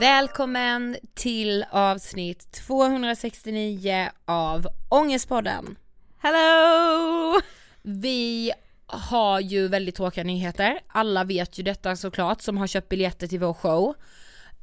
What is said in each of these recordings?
Välkommen till avsnitt 269 av Ångestpodden. Hello! Vi har ju väldigt tråkiga nyheter. Alla vet ju detta såklart som har köpt biljetter till vår show.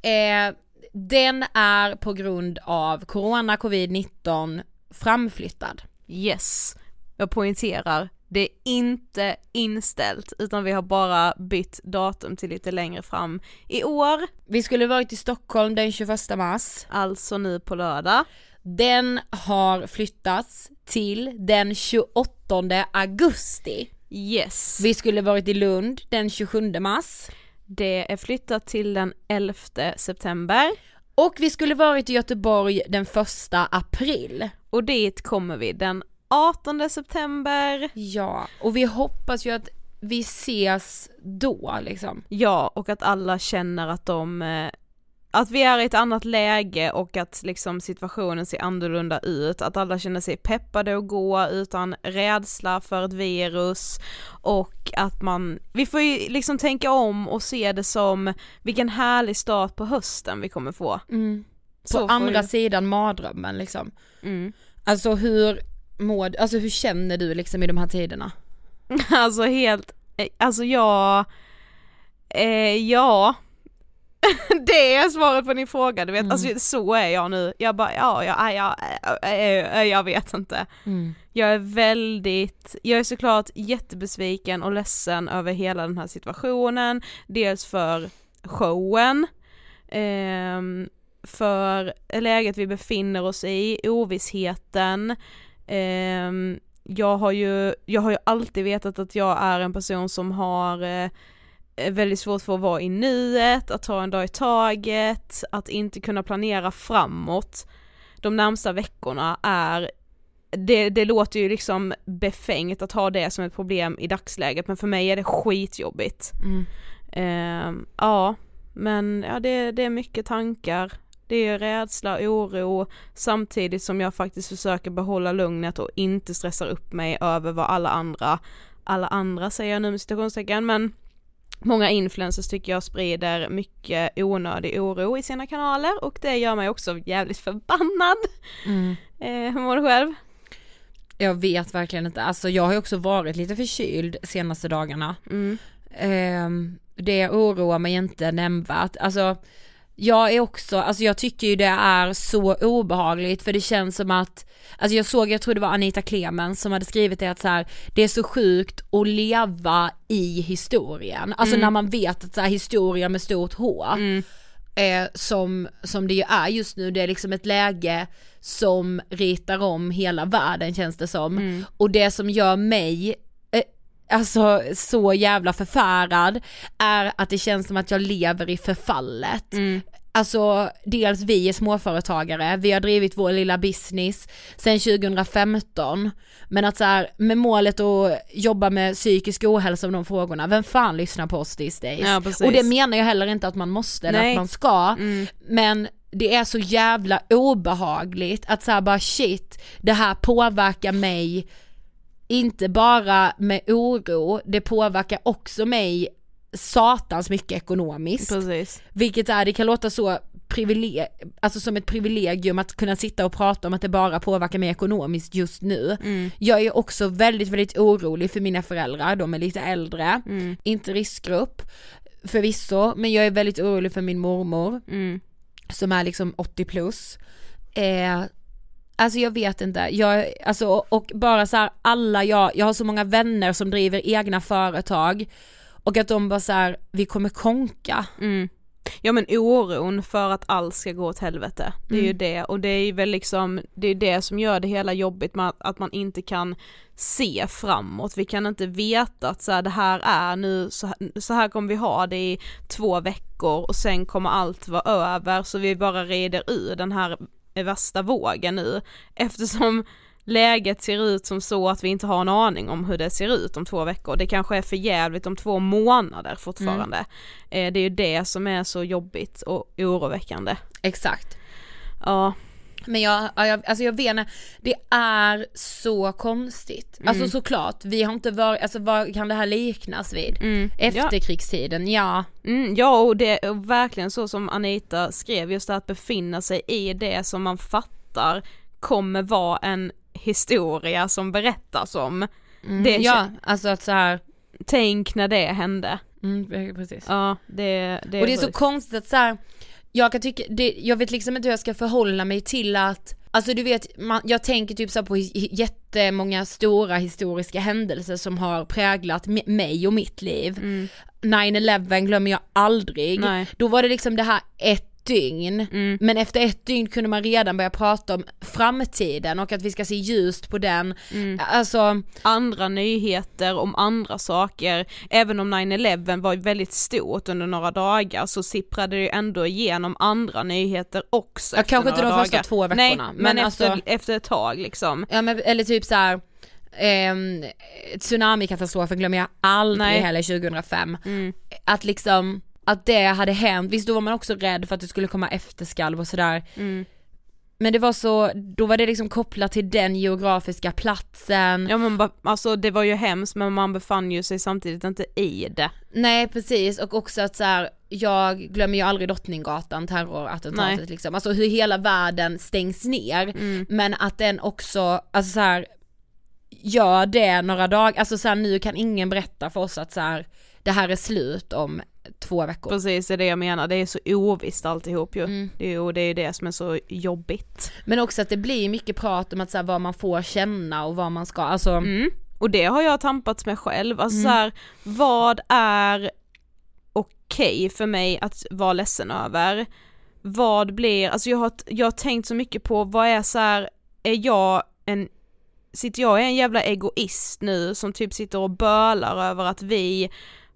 Eh, den är på grund av corona, covid-19 framflyttad. Yes, jag poängterar, det är inte inställt utan vi har bara bytt datum till lite längre fram i år. Vi skulle varit i Stockholm den 21 mars. Alltså nu på lördag. Den har flyttats till den 28 augusti. Yes. Vi skulle varit i Lund den 27 mars. Det är flyttat till den 11 september. Och vi skulle varit i Göteborg den 1 april. Och dit kommer vi den 18 september. Ja, och vi hoppas ju att vi ses då liksom. Ja, och att alla känner att de eh, att vi är i ett annat läge och att liksom situationen ser annorlunda ut, att alla känner sig peppade att gå utan rädsla för ett virus och att man, vi får ju liksom tänka om och se det som vilken härlig start på hösten vi kommer få. Mm. På andra ju- sidan mardrömmen liksom. Mm. Alltså hur mår alltså hur känner du liksom i de här tiderna? Alltså helt, eh, alltså jag, eh, ja, det är svaret på din fråga, du vet, Mm. alltså så är jag nu, jag bara, ja, ja, ja, ja, ja, jag vet inte. Jag är väldigt, jag är såklart jättebesviken och ledsen över hela den här situationen, dels för showen, ehm, för läget vi befinner oss i, ovissheten, ehm, jag har ju, jag har ju alltid vetat att jag är en person som har eh, väldigt svårt för att vara i nuet, att ta en dag i taget, att inte kunna planera framåt de närmsta veckorna är det, det låter ju liksom befängt att ha det som ett problem i dagsläget men för mig är det skitjobbigt. Mm. Ehm, ja, men ja det, det är mycket tankar. Det är rädsla, oro, samtidigt som jag faktiskt försöker behålla lugnet och inte stressar upp mig över vad alla andra, alla andra säger jag nu med citationstecken, men många influencers tycker jag sprider mycket onödig oro i sina kanaler och det gör mig också jävligt förbannad. Mm. Eh, hur mår du själv? Jag vet verkligen inte, alltså jag har ju också varit lite förkyld senaste dagarna. Mm. Ehm, det oroar mig inte nämnvärt, alltså jag är också, alltså jag tycker ju det är så obehagligt för det känns som att, alltså jag såg, jag tror det var Anita Clemens som hade skrivit det att så här, det är så sjukt att leva i historien, alltså när man vet att så här, historia med stort H, eh, som, som det ju är just nu, det är liksom ett läge som ritar om hela världen känns det som. Och det som gör mig alltså så jävla förfärad är att det känns som att jag lever i förfallet. Alltså dels vi är småföretagare, vi har drivit vår lilla business sedan 2015 men att så här, med målet att jobba med psykisk ohälsa och de frågorna, vem fan lyssnar på oss these days? Ja, precis. och det menar jag heller inte att man måste eller Nej. att man ska, men det är så jävla obehagligt att säga bara shit, det här påverkar mig inte bara med oro, det påverkar också mig satans mycket ekonomiskt. Precis. Vilket är, det kan låta så privileg, alltså som ett privilegium att kunna sitta och prata om att det bara påverkar mig ekonomiskt just nu. Jag är också väldigt, väldigt orolig för mina föräldrar, de är lite äldre, inte riskgrupp förvisso, men jag är väldigt orolig för min mormor som är liksom 80 plus. Eh, Alltså jag vet inte, jag, alltså och bara så här, alla jag, jag har så många vänner som driver egna företag och att de bara så här, vi kommer konka. Ja men oron för att allt ska gå åt helvete, det är ju Mm. det och det är väl liksom, det är det som gör det hela jobbigt med att, att man inte kan se framåt, vi kan inte veta att så här, det här är nu, så här, så här kommer vi ha det i två veckor och sen kommer allt vara över så vi bara reder ur den här värsta vågen nu eftersom läget ser ut som så att vi inte har en aning om hur det ser ut om två veckor. Det kanske är för jävligt om två månader fortfarande. Eh, det är ju det som är så jobbigt och oroväckande. Exakt. Ja, Men jag, ja, jag, alltså jag vet inte, det är så konstigt. Alltså såklart, vi har inte varit, alltså vad kan det här liknas vid? Efterkrigstiden, ja. mm, ja och det är verkligen så som Anita skrev, just det att befinna sig i det som man fattar kommer vara en historia som berättas om. Det, ja, alltså att så här. Tänk när det hände. Mm, precis. Ja, det, det Och det är så konstigt att så här, jag kan tycka, det, jag vet liksom inte hur jag ska förhålla mig till att Alltså du vet, man, jag tänker typ så på jättemånga stora historiska händelser som har präglat mig och mitt liv. 9-11 glömmer jag aldrig. Nej. Då var det liksom det här ett dygn, men efter ett dygn kunde man redan börja prata om framtiden och att vi ska se ljust på den. Alltså, andra nyheter om andra saker, även om 9-11 var väldigt stort under några dagar så sipprade det ju ändå igenom andra nyheter också Ja, efter kanske inte de första dagar. två Nej, veckorna, men, men efter, alltså- efter ett tag liksom. Ja men eller typ så här. ehm, tsunamikatastrofen glömmer jag aldrig Nej. Mm. heller 2005. Att liksom, att det hade hänt, visst då var man också rädd för att det skulle komma efterskalv och sådär. Mm. Men det var så, då var det liksom kopplat till den geografiska platsen. Ja men alltså det var ju hemskt men man befann ju sig samtidigt inte i det. Nej precis och också att så här, jag glömmer ju aldrig Drottninggatan terrorattentatet Nej. liksom, alltså hur hela världen stängs ner men att den också, alltså så här, gör det några dagar, alltså så här, nu kan ingen berätta för oss att så här, det här är slut om två veckor. Precis, det är det jag menar, det är så ovisst alltihop ju. Mm. Det är ju det, är det som är så jobbigt. Men också att det blir mycket prat om att så här, vad man får känna och vad man ska, alltså Mm. Och det har jag tampats med själv, alltså Mm. så här, vad är okej för mig att vara ledsen över? Vad blir, alltså jag har, jag har tänkt så mycket på vad är så här, är jag en, sitter jag i en jävla egoist nu som typ sitter och bölar över att vi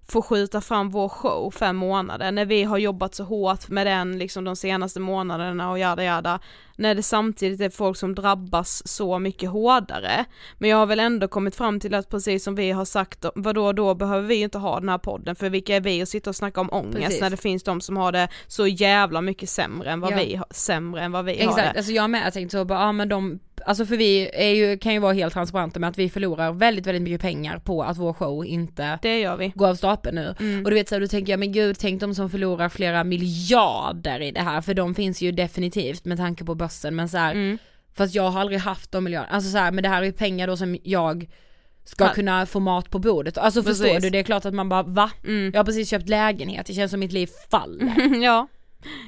får skjuta fram vår show fem månader när vi har jobbat så hårt med den liksom de senaste månaderna och jada jada när det samtidigt är folk som drabbas så mycket hårdare. Men jag har väl ändå kommit fram till att precis som vi har sagt, vadå då behöver vi inte ha den här podden för vilka är vi att sitta och snacka om ångest Precis. när det finns de som har det så jävla mycket sämre än vad Ja. vi har, sämre än vad vi har Exakt, det. alltså jag med, jag tänkte så bara, ja men de, alltså för vi är ju, kan ju vara helt transparenta med att vi förlorar väldigt väldigt mycket pengar på att vår show inte Det gör vi. går av stapeln nu. Och du vet så här, då tänker jag men gud tänk de som förlorar flera miljarder i det här för de finns ju definitivt med tanke på börsen men så här, fast jag har aldrig haft de miljarderna, alltså så här, men det här är pengar då som jag ska Ja. kunna få mat på bordet. Alltså förstår Precis. du, det är klart att man bara va? Jag har precis köpt lägenhet, det känns som mitt liv faller. ja.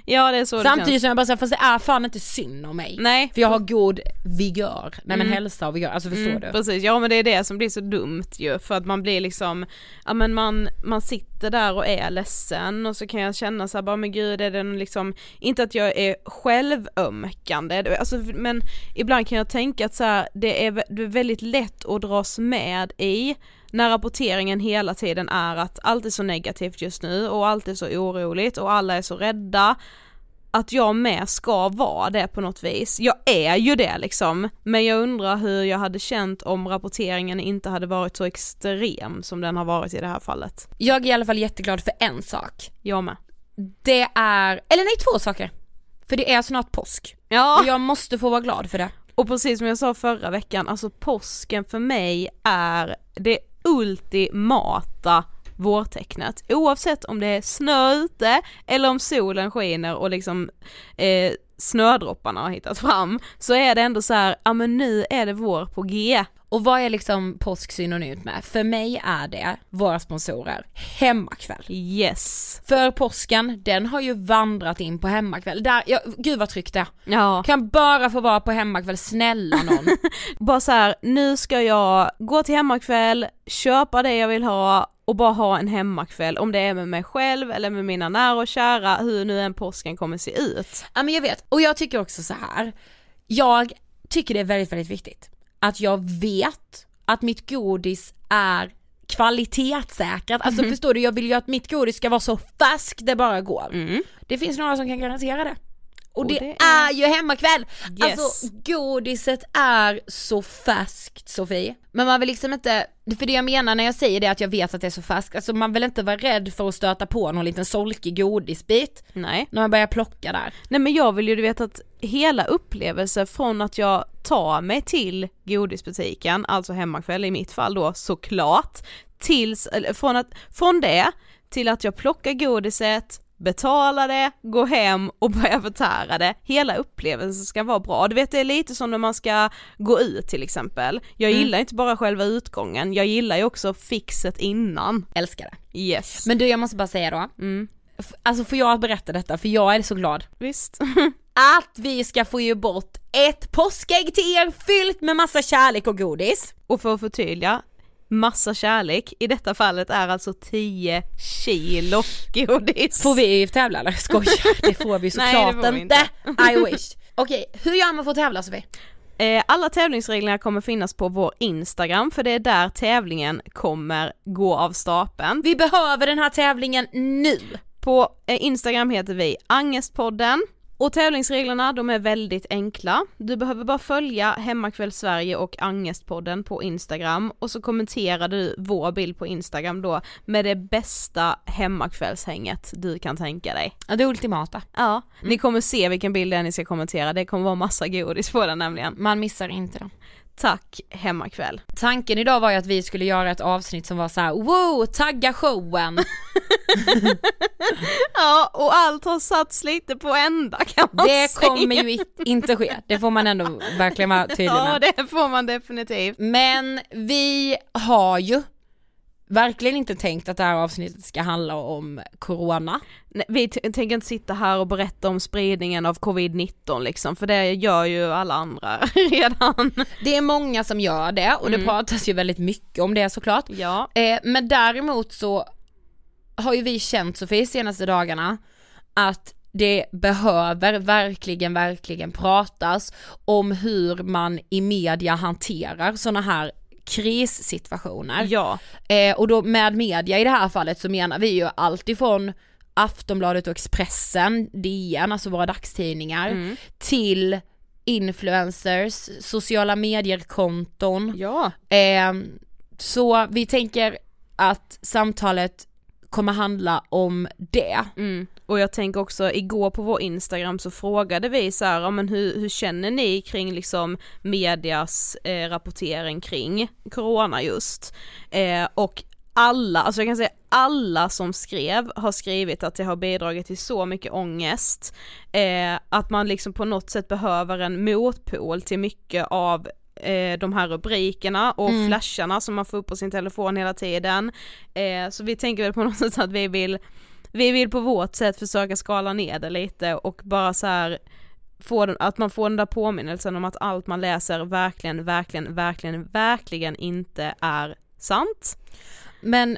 Ja det är så det Samtidigt känns. som jag bara säger fast det är fan inte synd om mig. Nej. För jag har god vigör, nej men hälsa och vigör, alltså förstår Mm, du? Precis, ja men det är det som blir så dumt ju för att man blir liksom, ja men man, man sitter där och är ledsen och så kan jag känna så här, bara men gud är det någon liksom, inte att jag är självömkande, alltså men ibland kan jag tänka att så här, det det är väldigt lätt att dras med i när rapporteringen hela tiden är att allt är så negativt just nu och allt är så oroligt och alla är så rädda att jag med ska vara det på något vis. Jag är ju det liksom, men jag undrar hur jag hade känt om rapporteringen inte hade varit så extrem som den har varit i det här fallet. Jag är i alla fall jätteglad för en sak. Jag med. Det är, eller nej två saker. För det är snart påsk. Ja, Och jag måste få vara glad för det. och precis som jag sa förra veckan, alltså påsken för mig är det ultimata vårtecknet. Oavsett om det är snö ute eller om solen skiner och liksom eh, snödropparna har hittat fram så är det ändå så här, ja men nu är det vår på G. Och vad är liksom påsk synonymt med? För mig är det våra sponsorer, Hemmakväll. Yes. För påsken, den har ju vandrat in på Hemmakväll. Där, ja, gud vad tryggt det. Ja. Kan bara få vara på Hemmakväll, snälla någon. bara så här, nu ska jag gå till hemmakväll, köpa det jag vill ha och bara ha en hemmakväll, om det är med mig själv eller med mina nära och kära, hur nu en påsken kommer se ut. Ja men jag vet, och jag tycker också så här. jag tycker det är väldigt väldigt viktigt att jag vet att mitt godis är kvalitetssäkrat, alltså Mhm. förstår du, jag vill ju att mitt godis ska vara så färskt det bara går. Mm. Det finns några som kan garantera det. Och, Och det, det är... ju hemmakväll! Yes. Alltså godiset är så färskt Sofie. Men man vill liksom inte, för det jag menar när jag säger det att jag vet att det är så färskt, alltså man vill inte vara rädd för att stöta på någon liten solkig godisbit Nej. när man börjar plocka där. Nej men jag vill ju du vet att hela upplevelsen från att jag tar mig till godisbutiken, alltså hemmakväll i mitt fall då såklart, tills, från, att, från det till att jag plockar godiset, betalar det, går hem och börjar förtära det. Hela upplevelsen ska vara bra. Du vet det är lite som när man ska gå ut till exempel. Jag Mm. gillar inte bara själva utgången, jag gillar ju också fixet innan. Älskar det. Yes. Men du jag måste bara säga då, Mm. Alltså får jag berätta detta för jag är så glad. Visst. Att vi ska få ge bort ett påskägg till er fyllt med massa kärlek och godis. Och för att förtydliga, massa kärlek, i detta fallet är alltså 10 kilo godis. Får vi tävla eller? Skojar, det får vi Nej, såklart får vi inte. inte. I wish. Okej, hur gör man för att tävla Sofie? Eh, Alla tävlingsreglerna kommer finnas på vår Instagram för det är där tävlingen kommer gå av stapeln. Vi behöver den här tävlingen nu. På eh, Instagram heter vi Angestpodden och tävlingsreglerna de är väldigt enkla. Du behöver bara följa Hemmakväll Sverige och Angestpodden på Instagram och så kommenterar du vår bild på Instagram då med det bästa hemmakvällshänget du kan tänka dig. Ja, det ultimata. Ja, ni kommer se vilken bild det är ni ska kommentera, det kommer vara massa godis på den nämligen. Man missar inte dem. Tack hemmakväll. Tanken idag var ju att vi skulle göra ett avsnitt som var så här: wow, tagga showen. Ja, och allt har satts lite på ända kan man Det säga. kommer ju inte ske, det får man ändå verkligen vara tydlig Ja, med. det får man definitivt. Men vi har ju verkligen inte tänkt att det här avsnittet ska handla om corona. Nej, vi tänker inte sitta här och berätta om spridningen av covid-19 liksom, för det gör ju alla andra redan. Det är många som gör det och det pratas ju väldigt mycket om det såklart. Ja. Eh, men däremot så har ju vi känt Sofie senaste dagarna att det behöver verkligen, verkligen pratas om hur man i media hanterar sådana här krissituationer. Ja. Eh, och då med media i det här fallet så menar vi ju allt ifrån Aftonbladet och Expressen, DN, alltså våra dagstidningar, till influencers, sociala medier-konton. Ja. Eh, så vi tänker att samtalet kommer handla om det. Mm. Och jag tänker också, igår på vår Instagram så frågade vi så här, ja, men hur, hur känner ni kring liksom medias eh, rapportering kring corona just? Eh, och alla, alltså jag kan säga alla som skrev har skrivit att det har bidragit till så mycket ångest, eh, att man liksom på något sätt behöver en motpol till mycket av eh, de här rubrikerna och flasharna som man får upp på sin telefon hela tiden. Eh, så vi tänker väl på något sätt att vi vill vi vill på vårt sätt försöka skala ner det lite och bara så här få den, att man får den där påminnelsen om att allt man läser verkligen, verkligen, verkligen, verkligen inte är sant. Men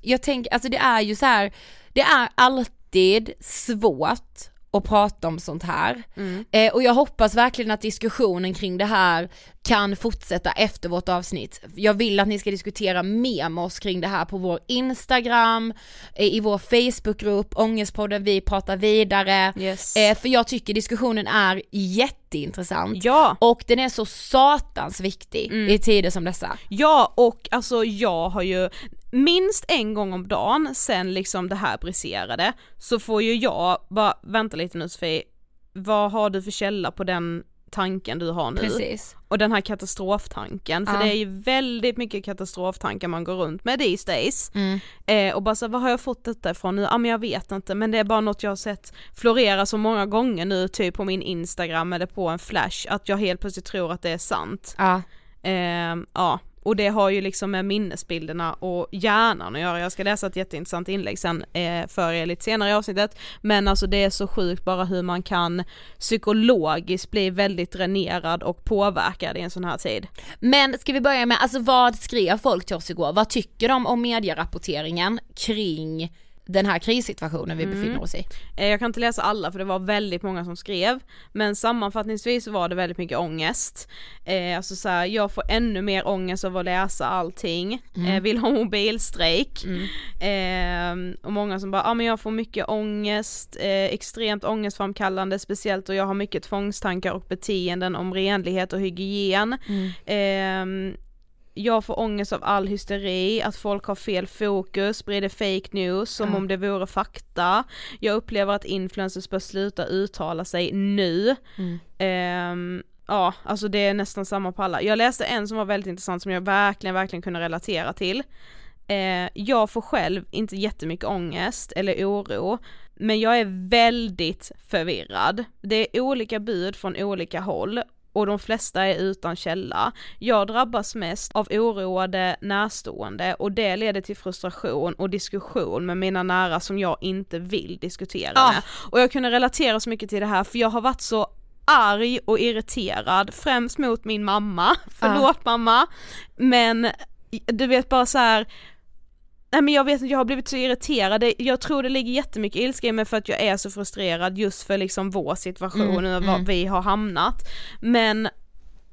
jag tänker, alltså det är ju så här, det är alltid svårt att prata om sånt här. Eh, och jag hoppas verkligen att diskussionen kring det här kan fortsätta efter vårt avsnitt. Jag vill att ni ska diskutera mer med oss kring det här på vår Instagram, eh, i vår Facebookgrupp, Ångestpodden Vi pratar vidare. Yes. Eh, för jag tycker diskussionen är jätteintressant. Ja, Och den är så satans viktig i tider som dessa. ja och alltså jag har ju minst en gång om dagen sen liksom det här briserade så får ju jag bara, vänta lite nu Sofie, vad har du för källa på den tanken du har nu? Precis. Och den här katastroftanken, för Ja. det är ju väldigt mycket katastroftankar man går runt med these days. Mm. Eh, och bara så, vad har jag fått detta ifrån nu? Ja men jag vet inte, men det är bara något jag har sett florera så många gånger nu, typ på min instagram eller på en flash, att jag helt plötsligt tror att det är sant. Ja. Eh, ja, och det har ju liksom med minnesbilderna och hjärnan att göra. Jag ska läsa ett jätteintressant inlägg sen eh, för er lite senare i avsnittet. Men alltså det är så sjukt bara hur man kan psykologiskt bli väldigt dränerad och påverkad i en sån här tid. Men ska vi börja med, alltså vad skrev folk till oss igår? Vad tycker de om medierapporteringen kring den här krissituationen vi befinner oss i. Eh, Jag kan inte läsa alla för det var väldigt många som skrev, men sammanfattningsvis var det väldigt mycket ångest. Eh, alltså så här, jag får ännu mer ångest av att läsa allting, Mm. eh, vill ha mobilstrejk. Eh, och många som bara, ja ah, men jag får mycket ångest, eh, extremt ångestframkallande, speciellt och jag har mycket tvångstankar och beteenden om renlighet och hygien. Jag får ångest av all hysteri, att folk har fel fokus, sprider fake news som Ja. om det vore fakta. Jag upplever att influencers bör sluta uttala sig nu. Ehm, ja, alltså det är nästan samma på alla. Jag läste en som var väldigt intressant som jag verkligen, verkligen kunde relatera till. Eh, jag får själv inte jättemycket ångest eller oro, men jag är väldigt förvirrad. Det är olika bud från olika håll och de flesta är utan källa. Jag drabbas mest av oroade närstående och det leder till frustration och diskussion med mina nära som jag inte vill diskutera Ah. med. Och jag kunde relatera så mycket till det här för jag har varit så arg och irriterad, främst mot min mamma, förlåt mamma, men du vet bara så här. Nej men jag vet inte, jag har blivit så irriterad, jag tror det ligger jättemycket ilska i mig för att jag är så frustrerad just för liksom vår situation Mm, och var mm. vi har hamnat. Men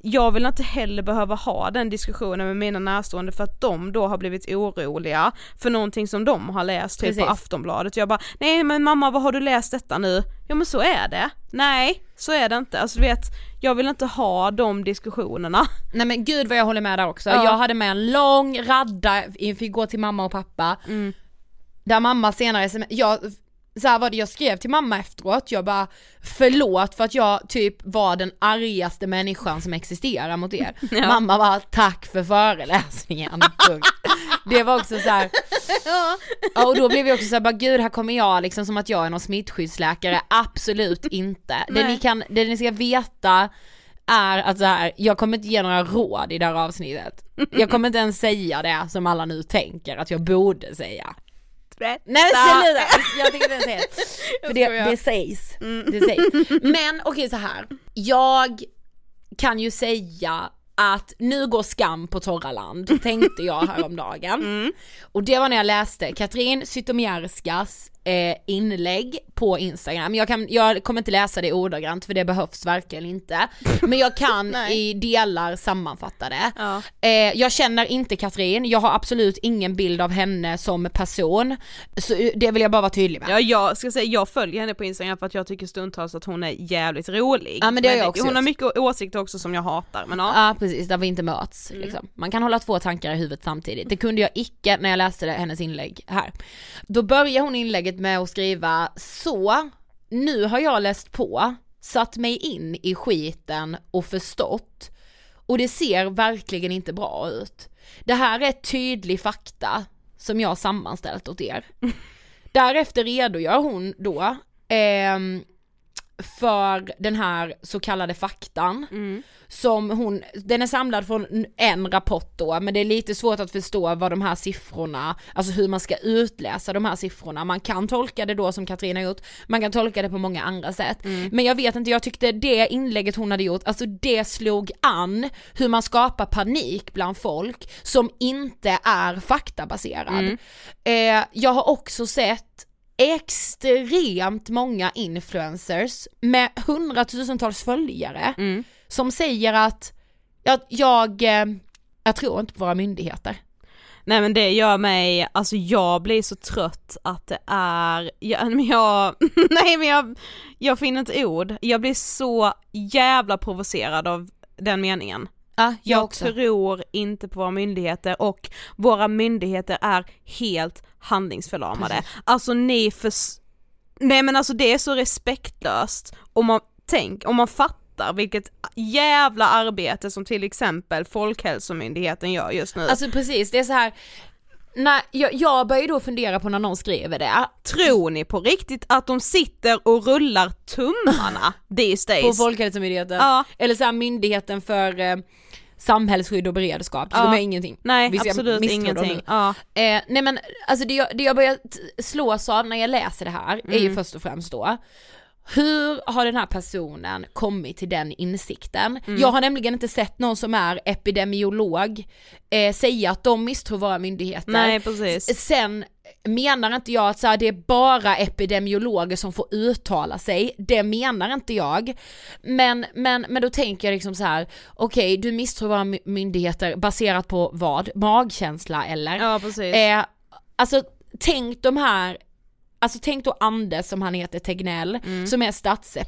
jag vill inte heller behöva ha den diskussionen med mina närstående för att de då har blivit oroliga för någonting som de har läst typ på Precis. Aftonbladet. Jag bara, nej men mamma vad har du läst detta nu? Ja men så är det. Nej, så är det inte. Alltså du vet, jag vill inte ha de diskussionerna. Nej men gud vad jag håller med där också. Ja. Jag hade med en lång radda inför gå till mamma och pappa. Mm. Där mamma senare, jag, så här var det jag skrev till mamma efteråt, jag bara förlåt för att jag typ var den argaste människan som existerar mot er. Ja. Mamma var tack för föreläsningen. Det var också så här. Ja, och då blev jag också såhär, bara gud här kommer jag liksom som att jag är någon smittskyddsläkare, absolut inte. Det ni, kan, det ni ska veta är att så här, jag kommer inte ge några råd i det här avsnittet. Jag kommer inte ens säga det som alla nu tänker att jag borde säga. Nej men sluta! Jag tänker inte säga det. För det, det sägs. Det sägs. Men okej så här. jag kan ju säga att nu går skam på torra land, tänkte jag häromdagen. Och det var när jag läste Katrin Zytomierskas eh, inlägg på Instagram. Jag, kan, jag kommer inte läsa det ordagrant för det behövs verkligen inte. Men jag kan i delar sammanfatta det. Ja. Eh, jag känner inte Katrin, jag har absolut ingen bild av henne som person. Så eh, det vill jag bara vara tydlig med. Ja jag ska säga, jag följer henne på Instagram för att jag tycker stundtals att hon är jävligt rolig. Ja, men det har jag också Hon har gjort. mycket åsikter också som jag hatar men ja. Ja precis, där vi inte möts. Liksom. Man kan hålla två tankar i huvudet samtidigt. Det kunde jag icke när jag läste hennes inlägg här. Då börjar hon inlägget med att skriva så, nu har jag läst på, satt mig in i skiten och förstått och det ser verkligen inte bra ut. Det här är tydlig fakta som jag sammanställt åt er. Därefter redogör hon då ehm, för den här så kallade faktan som hon, den är samlad från en rapport då men det är lite svårt att förstå vad de här siffrorna, alltså hur man ska utläsa de här siffrorna. Man kan tolka det då som Katrin har gjort, man kan tolka det på många andra sätt. Men jag vet inte, jag tyckte det inlägget hon hade gjort, alltså det slog an hur man skapar panik bland folk som inte är faktabaserad. Eh, jag har också sett extremt många influencers med hundratusentals följare som säger att jag, jag, eh, jag tror inte på våra myndigheter. Nej men det gör mig, alltså jag blir så trött att det är, jag, men jag, nej men jag, jag finner inte ord, jag blir så jävla provocerad av den meningen. Ja, Jag tror inte på våra myndigheter och våra myndigheter är helt handlingsförlamade. Alltså ni för... Nej men alltså det är så respektlöst om man, tänk, om man fattar vilket jävla arbete som till exempel Folkhälsomyndigheten gör just nu. Alltså precis, det är så här. Nej, jag, jag börjar ju då fundera på när någon skriver det, Tror ni på riktigt att de sitter och rullar tummarna these days? på Folkhälsomyndigheten, Ja. eller så här myndigheten för, eh, samhällsskydd och beredskap, så Ja. de är ingenting. Nej, Vi ska absolut ingenting. Ja. Eh, nej men alltså det jag, det jag börjar slås av när jag läser det här är ju först och främst då, hur har den här personen kommit till den insikten? Jag har nämligen inte sett någon som är epidemiolog eh, säga att de misstror våra myndigheter. Nej, precis. Sen menar inte jag att så här, det är bara epidemiologer som får uttala sig, det menar inte jag. Men, men, men då tänker jag liksom så här: okej du misstror våra my- myndigheter baserat på vad? Magkänsla eller? Ja, precis. Eh, alltså tänk de här, alltså tänk då Anders som han heter Tegnell, som är statsepp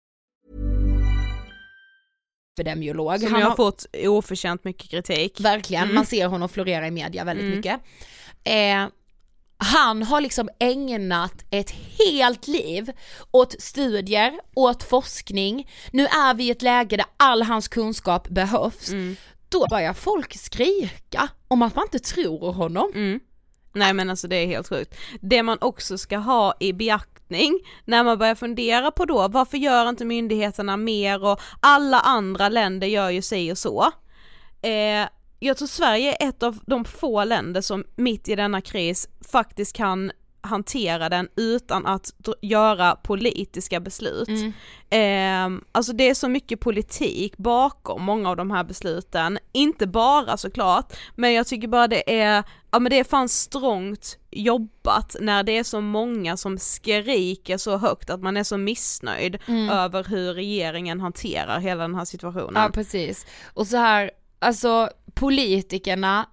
Epidemiolog. Som Han har fått oförtjänt mycket kritik. Verkligen, Mm. man ser honom florera i media väldigt mycket. Eh, han har liksom ägnat ett helt liv åt studier, åt forskning. Nu är vi i ett läge där all hans kunskap behövs. Mm. Då börjar folk skrika om att man inte tror honom. Nej men alltså det är helt sjukt. Det man också ska ha i beaktning när man börjar fundera på då, varför gör inte myndigheterna mer och alla andra länder gör ju si och så. Eh, jag tror Sverige är ett av de få länder som mitt i denna kris faktiskt kan hantera den utan att göra politiska beslut. Eh, alltså det är så mycket politik bakom många av de här besluten, inte bara såklart, men jag tycker bara det är, ja men det är fan strångt jobbat när det är så många som skriker så högt att man är så missnöjd över hur regeringen hanterar hela den här situationen. Ja precis. Och så här, alltså politikerna,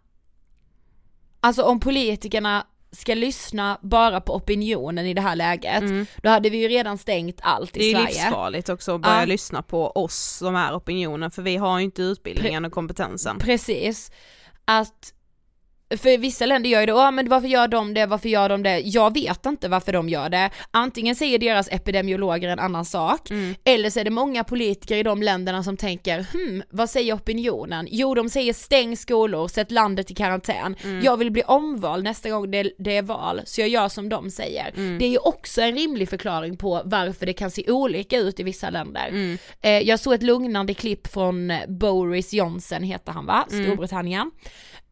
alltså om politikerna ska lyssna bara på opinionen i det här läget, då hade vi ju redan stängt allt i Mm. det är Sverige. livsfarligt också att börja Ja. lyssna på oss som är opinionen för vi har ju inte utbildningen och kompetensen. Precis. Att, för vissa länder gör ju det, Åh, men varför gör de det, varför gör de det? Jag vet inte varför de gör det. Antingen säger deras epidemiologer en annan sak, eller så är det många politiker i de länderna som tänker, hmm, vad säger opinionen? Jo, de säger stäng skolor, sätt landet i karantän. Jag vill bli omvald nästa gång det, det är val, så jag gör som de säger. Det är ju också en rimlig förklaring på varför det kan se olika ut i vissa länder. Eh, jag såg ett lugnande klipp från Boris Johnson heter han va, Storbritannien.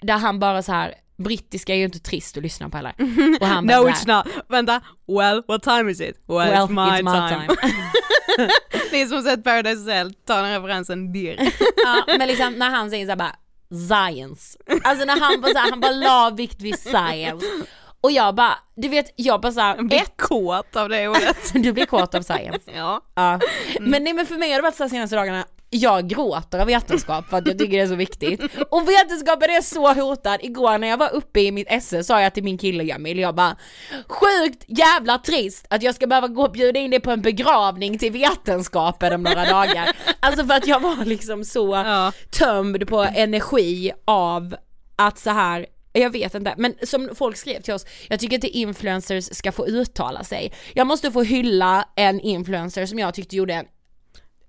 Där han bara så här brittiska är ju inte trist att lyssna på heller. Och han bara No it's not, vänta, well what time is it? Well, Well, it's my it's my time. time. Ni som sett Paradise Hotel tar den referensen dirr. ja, men liksom när han säger såhär bara science. Alltså när han bara såhär, han bara la vikt vid science. Och jag bara, du vet jag bara såhär, Jag blir ett, kåt av det ordet. du blir kåt av science. ja. Ja. Men nej men för mig har det varit så här senaste dagarna, jag gråter av vetenskap för att jag tycker det är så viktigt. Och vetenskapen är så hotad. Igår när jag var uppe i mitt esse sa jag till min kille Jamil, jag bara Sjukt jävla trist att jag ska behöva gå och bjuda in dig på en begravning till vetenskapen om några dagar. Alltså för att jag var liksom så Ja. tömd på energi av att så här jag vet inte, men som folk skrev till oss, jag tycker inte influencers ska få uttala sig. Jag måste få hylla en influencer som jag tyckte gjorde en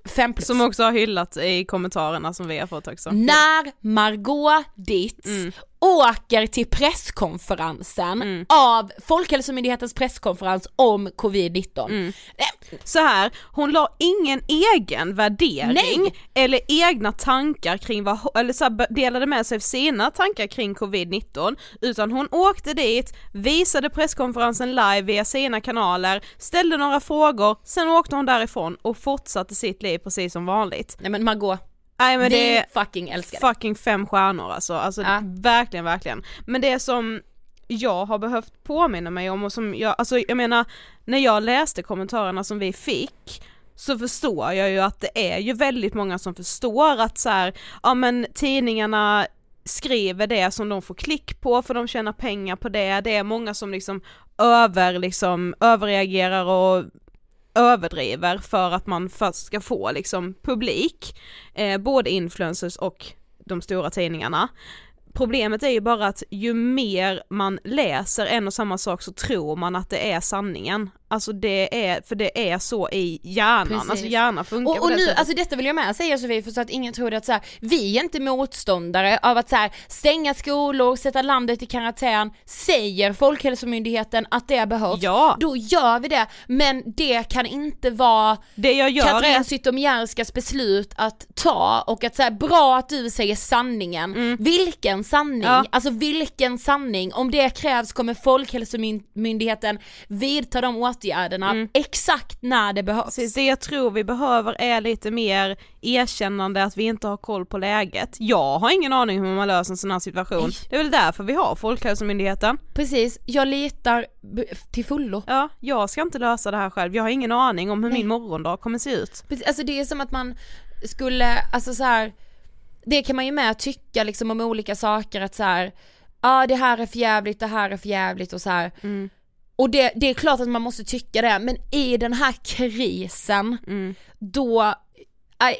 Fem plus. Som också har hyllat i kommentarerna som vi har fått också. När Margot Dietz Mm. Åker till presskonferensen Mm. av Folkhälsomyndighetens presskonferens om covid-19. Mm. Så här, hon la ingen egen värdering Nej. eller egna tankar kring vad, eller så här, delade med sig av sina tankar kring covid-19 utan hon åkte dit, visade presskonferensen live via sina kanaler, ställde några frågor, sen åkte hon därifrån och fortsatte sitt liv precis som vanligt. Nej men Margot, Nej men vi det är fucking älskar det. fucking fem stjärnor alltså, alltså Ja. verkligen verkligen. Men det som jag har behövt påminna mig om och som jag, alltså jag menar när jag läste kommentarerna som vi fick så förstår jag ju att det är ju väldigt många som förstår att så här, ja men tidningarna skriver det som de får klick på för de tjänar pengar på det, det är många som liksom över, liksom överreagerar och överdriver för att man först ska få liksom publik, eh, både influencers och de stora tidningarna. Problemet är ju bara att ju mer man läser en och samma sak så tror man att det är sanningen. Alltså det är, för det är så i hjärnan, Precis. alltså hjärnan funkar Och, och nu, sättet. alltså detta vill jag med säga Sofie för så att ingen tror att så här, vi är inte motståndare av att så här, stänga skolor, sätta landet i karantän, säger Folkhälsomyndigheten att det behövs, Ja. då gör vi det, men det kan inte vara Det jag gör Katrin är Zytomierskas beslut att ta och att säga bra att du säger sanningen. Vilken sanning? Mm. Ja. Alltså vilken sanning? Om det krävs kommer Folkhälsomyndigheten vidta de åtgärderna Mm. exakt när det behövs. Precis, det jag tror vi behöver är lite mer erkännande att vi inte har koll på läget. Jag har ingen aning hur man löser en sån här situation. Nej. Det är väl därför vi har Folkhälsomyndigheten. Precis, jag litar till fullo. Ja, jag ska inte lösa det här själv. Jag har ingen aning om hur Nej. min morgondag kommer se ut. Precis, Alltså det är som att man skulle, alltså så här, det kan man ju med tycka liksom om olika saker att så här, ja det här är för jävligt, det här är för jävligt och så här. Mm. Och det, det är klart att man måste tycka det, men i den här krisen, Mm. då,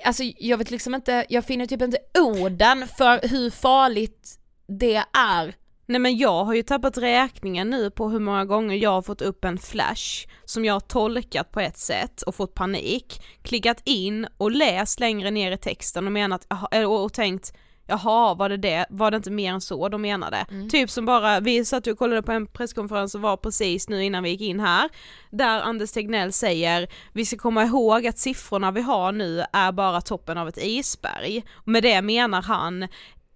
alltså jag vet liksom inte, jag finner typ inte orden för hur farligt det är. Nej men jag har ju tappat räkningen nu på hur många gånger jag har fått upp en flash som jag har tolkat på ett sätt och fått panik, klickat in och läst längre ner i texten och menat, och och tänkt Jaha, var det det? Var det inte mer än så de menade? Typ som bara, vi satt och kollade på en presskonferens som var precis nu innan vi gick in här, där Anders Tegnell säger, vi ska komma ihåg att siffrorna vi har nu är bara toppen av ett isberg. Och med det menar han,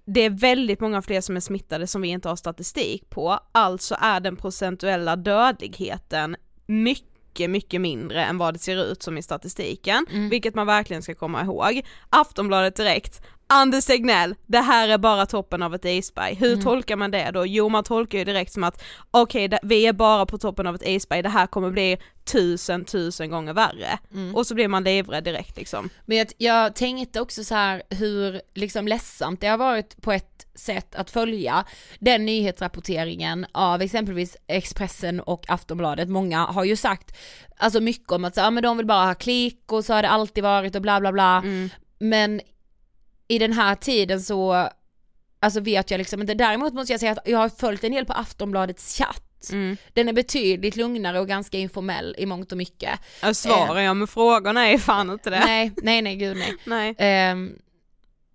det är väldigt många fler som är smittade som vi inte har statistik på, alltså är den procentuella dödligheten mycket, mycket mindre än vad det ser ut som i statistiken, vilket man verkligen ska komma ihåg. Aftonbladet direkt, Anders Tegnell, det här är bara toppen av ett isberg. Hur tolkar man det då? Jo man tolkar ju direkt som att okej, det- vi är bara på toppen av ett isberg, det här kommer bli tusen, tusen gånger värre. Och så blir man livrädd direkt liksom. Men jag, jag tänkte också så här hur liksom ledsamt det har varit på ett sätt att följa den nyhetsrapporteringen av exempelvis Expressen och Aftonbladet. Många har ju sagt alltså mycket om att så, ja, men de vill bara ha klick och så har det alltid varit och bla bla bla. Men i den här tiden så alltså vet jag liksom inte. Däremot måste jag säga att jag har följt en del på Aftonbladets chatt. Den är betydligt lugnare och ganska informell i mångt och mycket. Jag svarar jag med frågorna är fan inte det. Nej, nej, nej, gud nej. Nej. Ehm,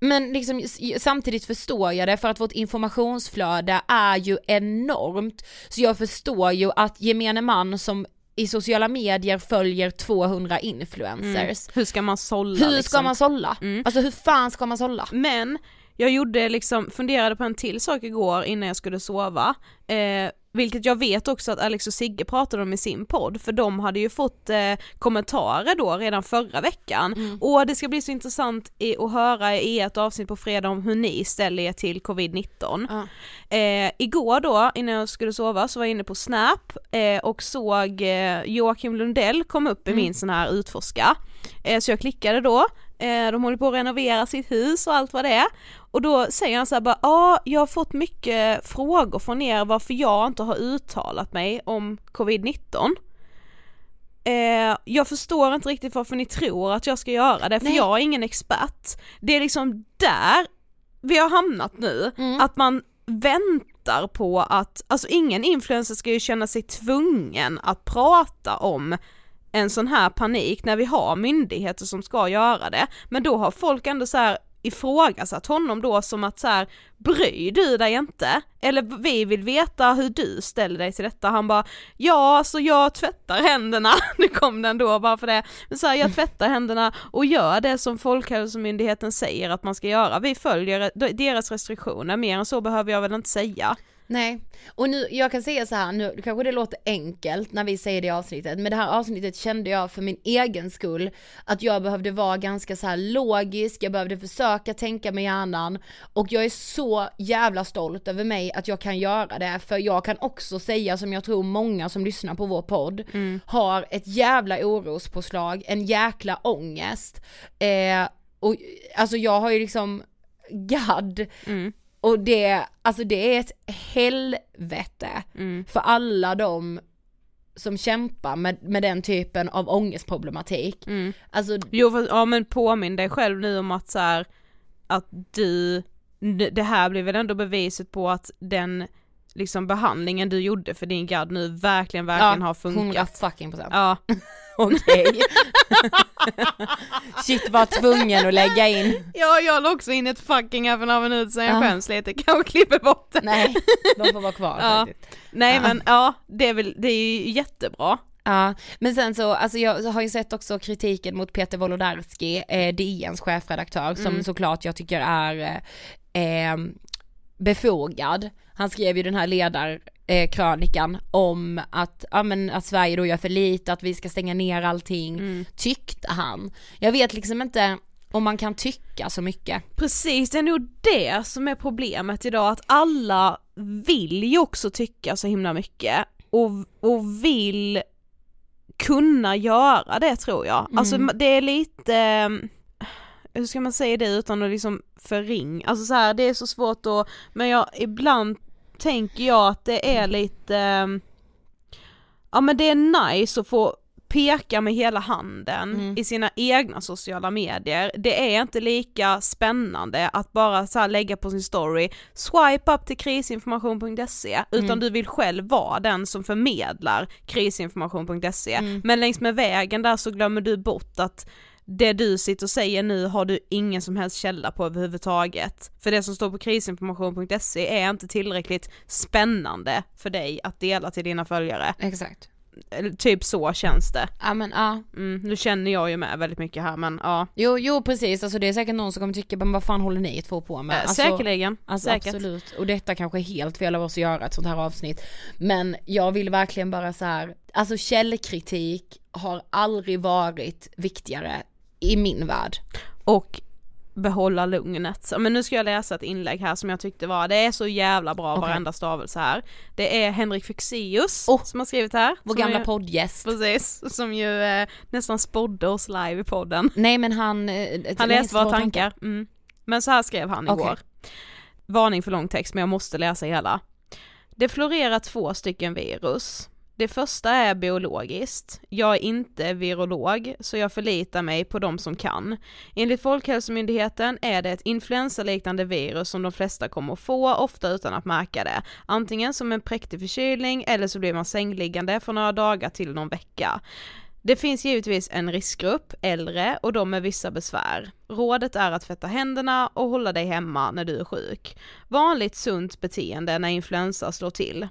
men liksom, samtidigt förstår jag det för att vårt informationsflöde är ju enormt. Så jag förstår ju att gemene man som i sociala medier följer 200 influencers. Hur ska man sålla Hur liksom? ska man sålla? Alltså hur fan ska man sålla? Men jag gjorde liksom, funderade på en till sak igår innan jag skulle sova, eh, vilket jag vet också att Alex och Sigge pratade om i sin podd, för de hade ju fått eh, kommentarer då redan förra veckan, och det ska bli så intressant i, att höra i ert avsnitt på fredag om hur ni ställer er till covid-19. Eh, igår då, innan jag skulle sova, så var jag inne på Snap eh, och såg eh, Joakim Lundell kom upp i min sån här utforska. Eh, så jag klickade då, de håller på att renovera sitt hus och allt vad det är. Och då säger han så här bara, ja jag har fått mycket frågor från er varför jag inte har uttalat mig om covid-19. Eh, jag förstår inte riktigt varför ni tror att jag ska göra det, för Nej. jag är ingen expert. Det är liksom där vi har hamnat nu, att man väntar på att, alltså ingen influencer ska ju känna sig tvungen att prata om en sån här panik när vi har myndigheter som ska göra det, men då har folk ändå så här ifrågasatt honom då som att så här, bryr du dig inte? Eller vi vill veta hur du ställer dig till detta. Han bara, ja alltså jag tvättar händerna, nu kom den då bara för det, men så här, jag tvättar händerna och gör det som Folkhälsomyndigheten säger att man ska göra. Vi följer deras restriktioner, mer än så behöver jag väl inte säga. Nej, och nu, jag kan säga så här, nu kanske det låter enkelt när vi säger det avsnittet, men det här avsnittet kände jag för min egen skull att jag behövde vara ganska så här logisk, jag behövde försöka tänka med hjärnan och jag är så jävla stolt över mig att jag kan göra det, för jag kan också säga som jag tror många som lyssnar på vår podd mm. har ett jävla orospåslag, en jäkla ångest. Eh, och alltså jag har ju liksom, gadd, mm och det, alltså det är ett helvete mm. för alla de som kämpar med, med den typen av ångestproblematik. Mm. Alltså, jo, för, ja men påminn dig själv nu om att så här, att du, det här blir väl ändå beviset på att den liksom behandlingen du gjorde för din gadd nu verkligen, verkligen ja, har funkat. 100 fucking procent. Ja. Okej. Shit var tvungen att lägga in. Ja, jag la också in ett fucking här för några minuter sedan, jag skäms lite, kanske klipper bort det. Nej, de får vara kvar ja. Nej ja. men ja, det är väl, det är ju jättebra. Ja, men sen så, alltså jag har ju sett också kritiken mot Peter Wolodarski, eh, DNs chefredaktör, som mm. såklart jag tycker är eh, befogad. Han skrev ju den här ledarkrönikan om att, ja men att Sverige då gör för lite, att vi ska stänga ner allting, mm. tyckte han. Jag vet liksom inte om man kan tycka så mycket. Precis, det är nog det som är problemet idag, att alla vill ju också tycka så himla mycket och, och vill kunna göra det tror jag. Alltså, mm. Alltså det är lite hur ska man säga det utan att liksom förring, alltså så här, det är så svårt att, men jag, ibland tänker jag att det är lite, ja men det är nice att få peka med hela handen mm. i sina egna sociala medier. Det är inte lika spännande att bara så lägga på sin story, swipe up till krisinformation.se, utan mm. du vill själv vara den som förmedlar krisinformation.se. Mm. Men längs med vägen där så glömmer du bort att det du sitter och säger nu har du ingen som helst källa på överhuvudtaget. För det som står på krisinformation.se är inte tillräckligt spännande för dig att dela till dina följare. Exakt. Typ så känns det. Ja men ja. Mm, nu känner jag ju med väldigt mycket här men ja. Jo, jo precis, alltså det är säkert någon som kommer tycka, men vad fan håller ni två på med? Alltså, Säkerligen. Alltså Säkert. absolut, och detta kanske är helt fel av oss att göra ett sånt här avsnitt. Men jag vill verkligen bara så här, alltså källkritik har aldrig varit viktigare i min värld. Och behålla lugnet. Men nu ska jag läsa ett inlägg här som jag tyckte var, det är så jävla bra okay. varenda stavelse här. Det är Henrik Fexeus oh, som har skrivit här. Vår gamla poddgäst. Precis, som ju eh, nästan spådde oss live i podden. Nej men han... Eh, han läste våra tankar. tankar. Mm. Men så här skrev han igår. Okay. Varning för lång text men jag måste läsa hela. Det florerar två stycken virus. Det första är biologiskt. Jag är inte virolog, så jag förlitar mig på de som kan. Enligt Folkhälsomyndigheten är det ett influensaliknande virus som de flesta kommer att få, ofta utan att märka det. Antingen som en präktig förkylning eller så blir man sängliggande för några dagar till någon vecka. Det finns givetvis en riskgrupp, äldre och de med vissa besvär. Rådet är att tvätta händerna och hålla dig hemma när du är sjuk. Vanligt sunt beteende när influensa slår till.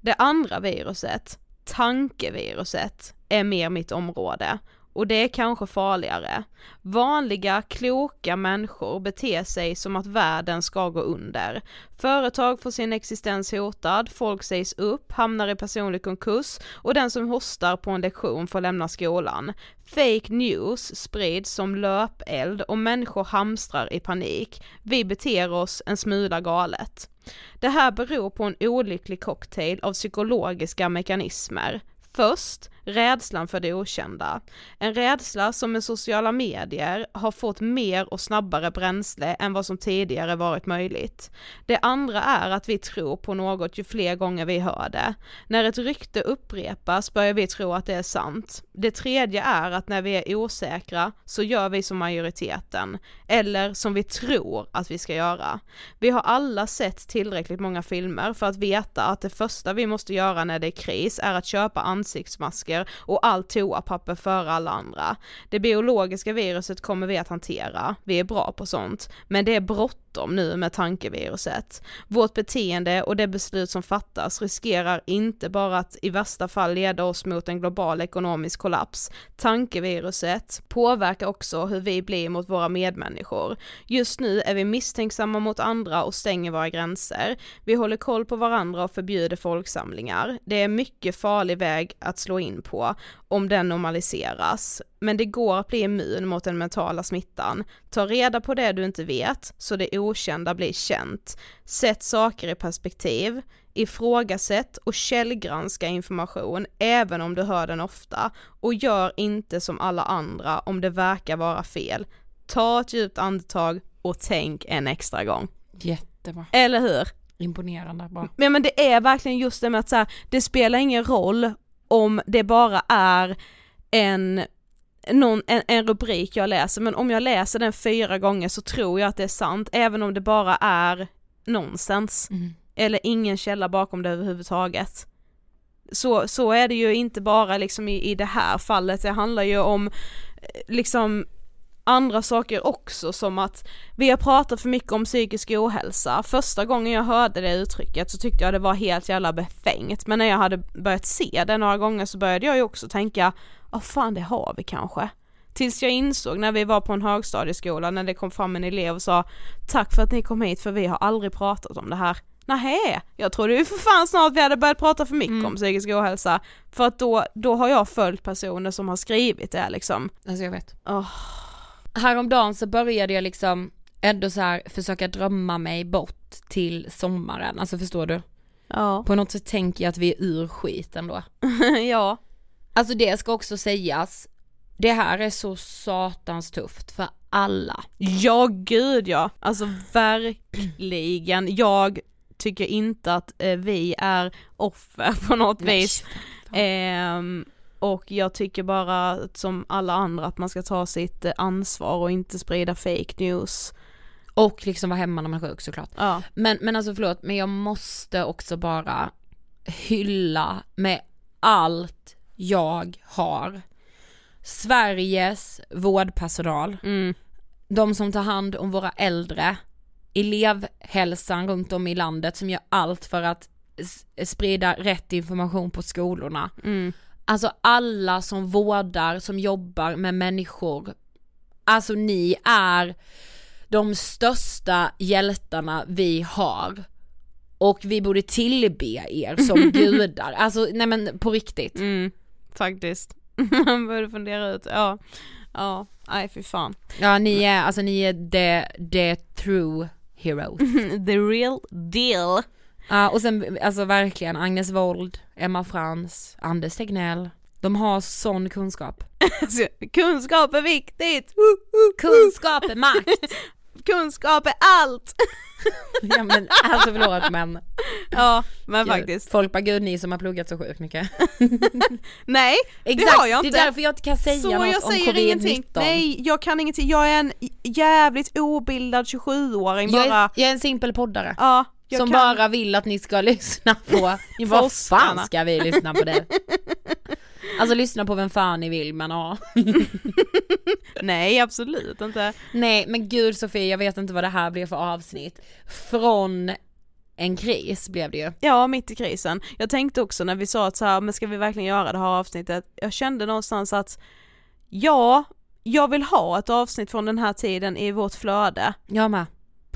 Det andra viruset, tankeviruset är mer mitt område och det är kanske farligare. Vanliga, kloka människor beter sig som att världen ska gå under. Företag får sin existens hotad, folk sägs upp, hamnar i personlig konkurs och den som hostar på en lektion får lämna skolan. Fake news sprids som löpeld och människor hamstrar i panik. Vi beter oss en smula galet. Det här beror på en olycklig cocktail av psykologiska mekanismer. Först, rädslan för det okända. En rädsla som med sociala medier har fått mer och snabbare bränsle än vad som tidigare varit möjligt. Det andra är att vi tror på något ju fler gånger vi hör det. När ett rykte upprepas börjar vi tro att det är sant. Det tredje är att när vi är osäkra så gör vi som majoriteten, eller som vi tror att vi ska göra. Vi har alla sett tillräckligt många filmer för att veta att det första vi måste göra när det är kris är att köpa ansiktsmasker kemikalier och allt toapapper före alla andra. Det biologiska viruset kommer vi att hantera, vi är bra på sånt, men det är bråttom nu med tankeviruset. Vårt beteende och det beslut som fattas riskerar inte bara att i värsta fall leda oss mot en global ekonomisk kollaps. Tankeviruset påverkar också hur vi blir mot våra medmänniskor. Just nu är vi misstänksamma mot andra och stänger våra gränser. Vi håller koll på varandra och förbjuder folksamlingar. Det är mycket farlig väg att slå in på om den normaliseras. Men det går att bli immun mot den mentala smittan. Ta reda på det du inte vet, så det okända blir känt. Sätt saker i perspektiv. Ifrågasätt och källgranska information även om du hör den ofta och gör inte som alla andra om det verkar vara fel. Ta ett djupt andetag och tänk en extra gång. Jättebra. Eller hur? Imponerande bra. Men, men det är verkligen just det med att så här, det spelar ingen roll om det bara är en någon, en, en rubrik jag läser, men om jag läser den fyra gånger så tror jag att det är sant, även om det bara är nonsens. Mm. Eller ingen källa bakom det överhuvudtaget. Så, så är det ju inte bara liksom i, i det här fallet, det handlar ju om eh, liksom andra saker också som att vi har pratat för mycket om psykisk ohälsa. Första gången jag hörde det uttrycket så tyckte jag det var helt jävla befängt men när jag hade börjat se det några gånger så började jag ju också tänka, ja fan det har vi kanske. Tills jag insåg när vi var på en högstadieskola när det kom fram en elev och sa Tack för att ni kom hit för vi har aldrig pratat om det här. Nähä, jag trodde ju för fan snart vi hade börjat prata för mycket om psykisk ohälsa. För att då, då har jag följt personer som har skrivit det liksom. Alltså jag vet. Oh. Häromdagen så började jag liksom ändå så här försöka drömma mig bort till sommaren, alltså förstår du? Ja. På något sätt tänker jag att vi är ur skiten då. ja. Alltså det ska också sägas, det här är så satans tufft för alla. Ja gud ja, alltså verkligen. Jag tycker inte att eh, vi är offer på något Nej, vis. Ehm, och jag tycker bara som alla andra att man ska ta sitt eh, ansvar och inte sprida fake news. Och liksom vara hemma när man är sjuk såklart. Ja. Men, men alltså förlåt, men jag måste också bara hylla med allt jag har. Sveriges vårdpersonal, Mm. de som tar hand om våra äldre, elevhälsan runt om i landet som gör allt för att sprida rätt information på skolorna. Mm. Alltså alla som vårdar, som jobbar med människor. Alltså ni är de största hjältarna vi har. Och vi borde tillbe er som gudar. Alltså nej men på riktigt. Mm, faktiskt. Man började fundera ut, ja. Ja, nej fy fan. Ja ni är, alltså ni är the, the true heroes. The real deal. Ja och sen alltså verkligen Agnes Wold, Emma Frans, Anders Tegnell. De har sån kunskap. Alltså, kunskap är viktigt! Kunskap är makt! Kunskap är allt! ja men alltså förlåt men. Ja, men Gud, faktiskt. Folk bara gud ni som har pluggat så sjukt mycket. Nej, Exakt, det har jag inte. det är därför jag inte kan säga Så något jag om säger covid-19. ingenting. Nej, jag kan ingenting. Jag är en jävligt obildad 27-åring Jag bara. är, jag är en simpel poddare. Ja, jag som kan... bara vill att ni ska lyssna på, vad fan ska vi lyssna på det? Alltså lyssna på vem fan ni vill men ja. Nej, absolut inte. Nej men gud Sofie, jag vet inte vad det här blev för avsnitt. Från en kris blev det ju. Ja, mitt i krisen. Jag tänkte också när vi sa att så här, men ska vi verkligen göra det här avsnittet? Jag kände någonstans att ja, jag vill ha ett avsnitt från den här tiden i vårt flöde. Jag med.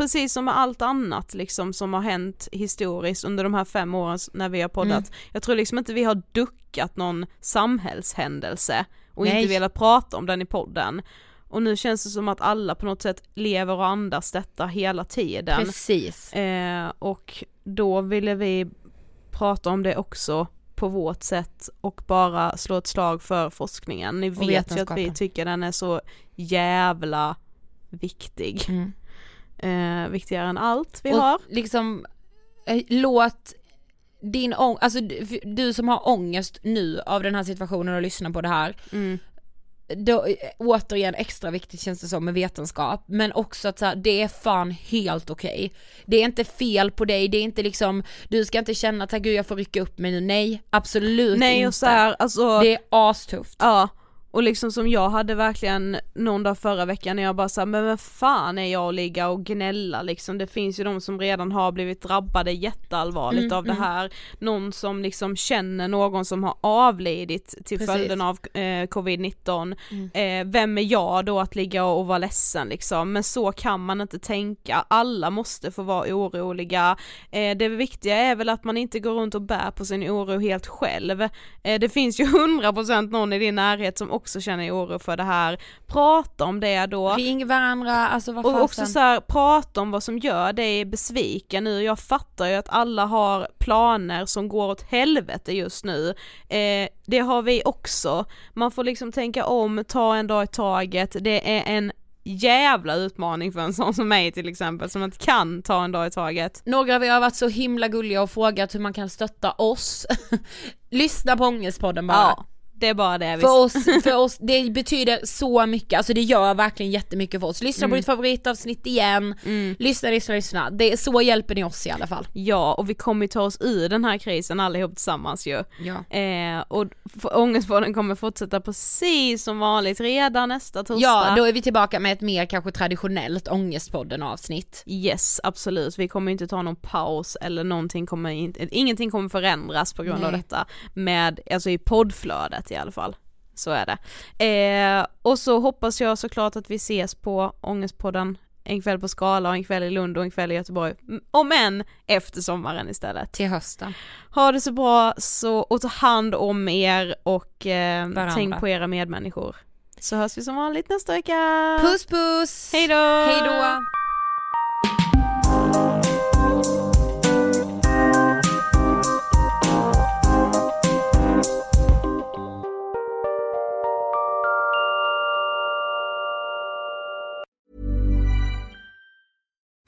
Precis som med allt annat liksom som har hänt historiskt under de här fem åren när vi har poddat. Mm. Jag tror liksom inte vi har duckat någon samhällshändelse och Nej. inte velat prata om den i podden. Och nu känns det som att alla på något sätt lever och andas detta hela tiden. Precis. Eh, och då ville vi prata om det också på vårt sätt och bara slå ett slag för forskningen. Ni vet ju att vi tycker den är så jävla viktig. Mm. Eh, viktigare än allt vi och har. liksom, eh, låt din ångest, alltså du, du som har ångest nu av den här situationen och lyssnar på det här. Mm. då, återigen extra viktigt känns det som med vetenskap, men också att så här, det är fan helt okej. Okay. Det är inte fel på dig, det är inte liksom, du ska inte känna att gud jag får rycka upp mig nu, nej absolut nej, inte. Och så här, alltså, det är astufft. Ja, och liksom som jag hade verkligen någon dag förra veckan när jag bara sa men vem fan är jag att ligga och gnälla liksom, det finns ju de som redan har blivit drabbade jätteallvarligt mm, av det mm. här, någon som liksom känner någon som har avlidit till Precis. följden av eh, covid-19, mm. eh, vem är jag då att ligga och, och vara ledsen liksom, men så kan man inte tänka, alla måste få vara oroliga, eh, det viktiga är väl att man inte går runt och bär på sin oro helt själv, eh, det finns ju 100% någon i din närhet som också känner oro för det här, prata om det då. Ring varandra, alltså vad Och också så här, prata om vad som gör dig besviken nu, jag fattar ju att alla har planer som går åt helvete just nu, eh, det har vi också, man får liksom tänka om, ta en dag i taget, det är en jävla utmaning för en sån som mig till exempel som inte kan ta en dag i taget. Några av er har varit så himla gulliga och frågat hur man kan stötta oss. Lyssna på Ångestpodden bara. Ja. Det är bara det. För oss, för oss, det betyder så mycket, alltså det gör verkligen jättemycket för oss. Lyssna mm. på ditt favoritavsnitt igen, mm. lyssna, lyssna, lyssna. Det, så hjälper ni oss i alla fall. Ja, och vi kommer ta oss ur den här krisen allihop tillsammans ju. Ja. Eh, och Ångestpodden kommer fortsätta precis som vanligt redan nästa torsdag. Ja, då är vi tillbaka med ett mer kanske traditionellt Ångestpodden avsnitt. Yes, absolut. Vi kommer inte ta någon paus eller någonting kommer inte, ingenting kommer förändras på grund Nej. av detta med, alltså i poddflödet i alla fall. Så är det. Eh, och så hoppas jag såklart att vi ses på Ångestpodden en kväll på Skala och en kväll i Lund och en kväll i Göteborg. Om än efter sommaren istället. Till hösten. Ha det så bra så, och ta hand om er och eh, tänk på era medmänniskor. Så hörs vi som vanligt nästa vecka. Puss puss! Hejdå! Hejdå!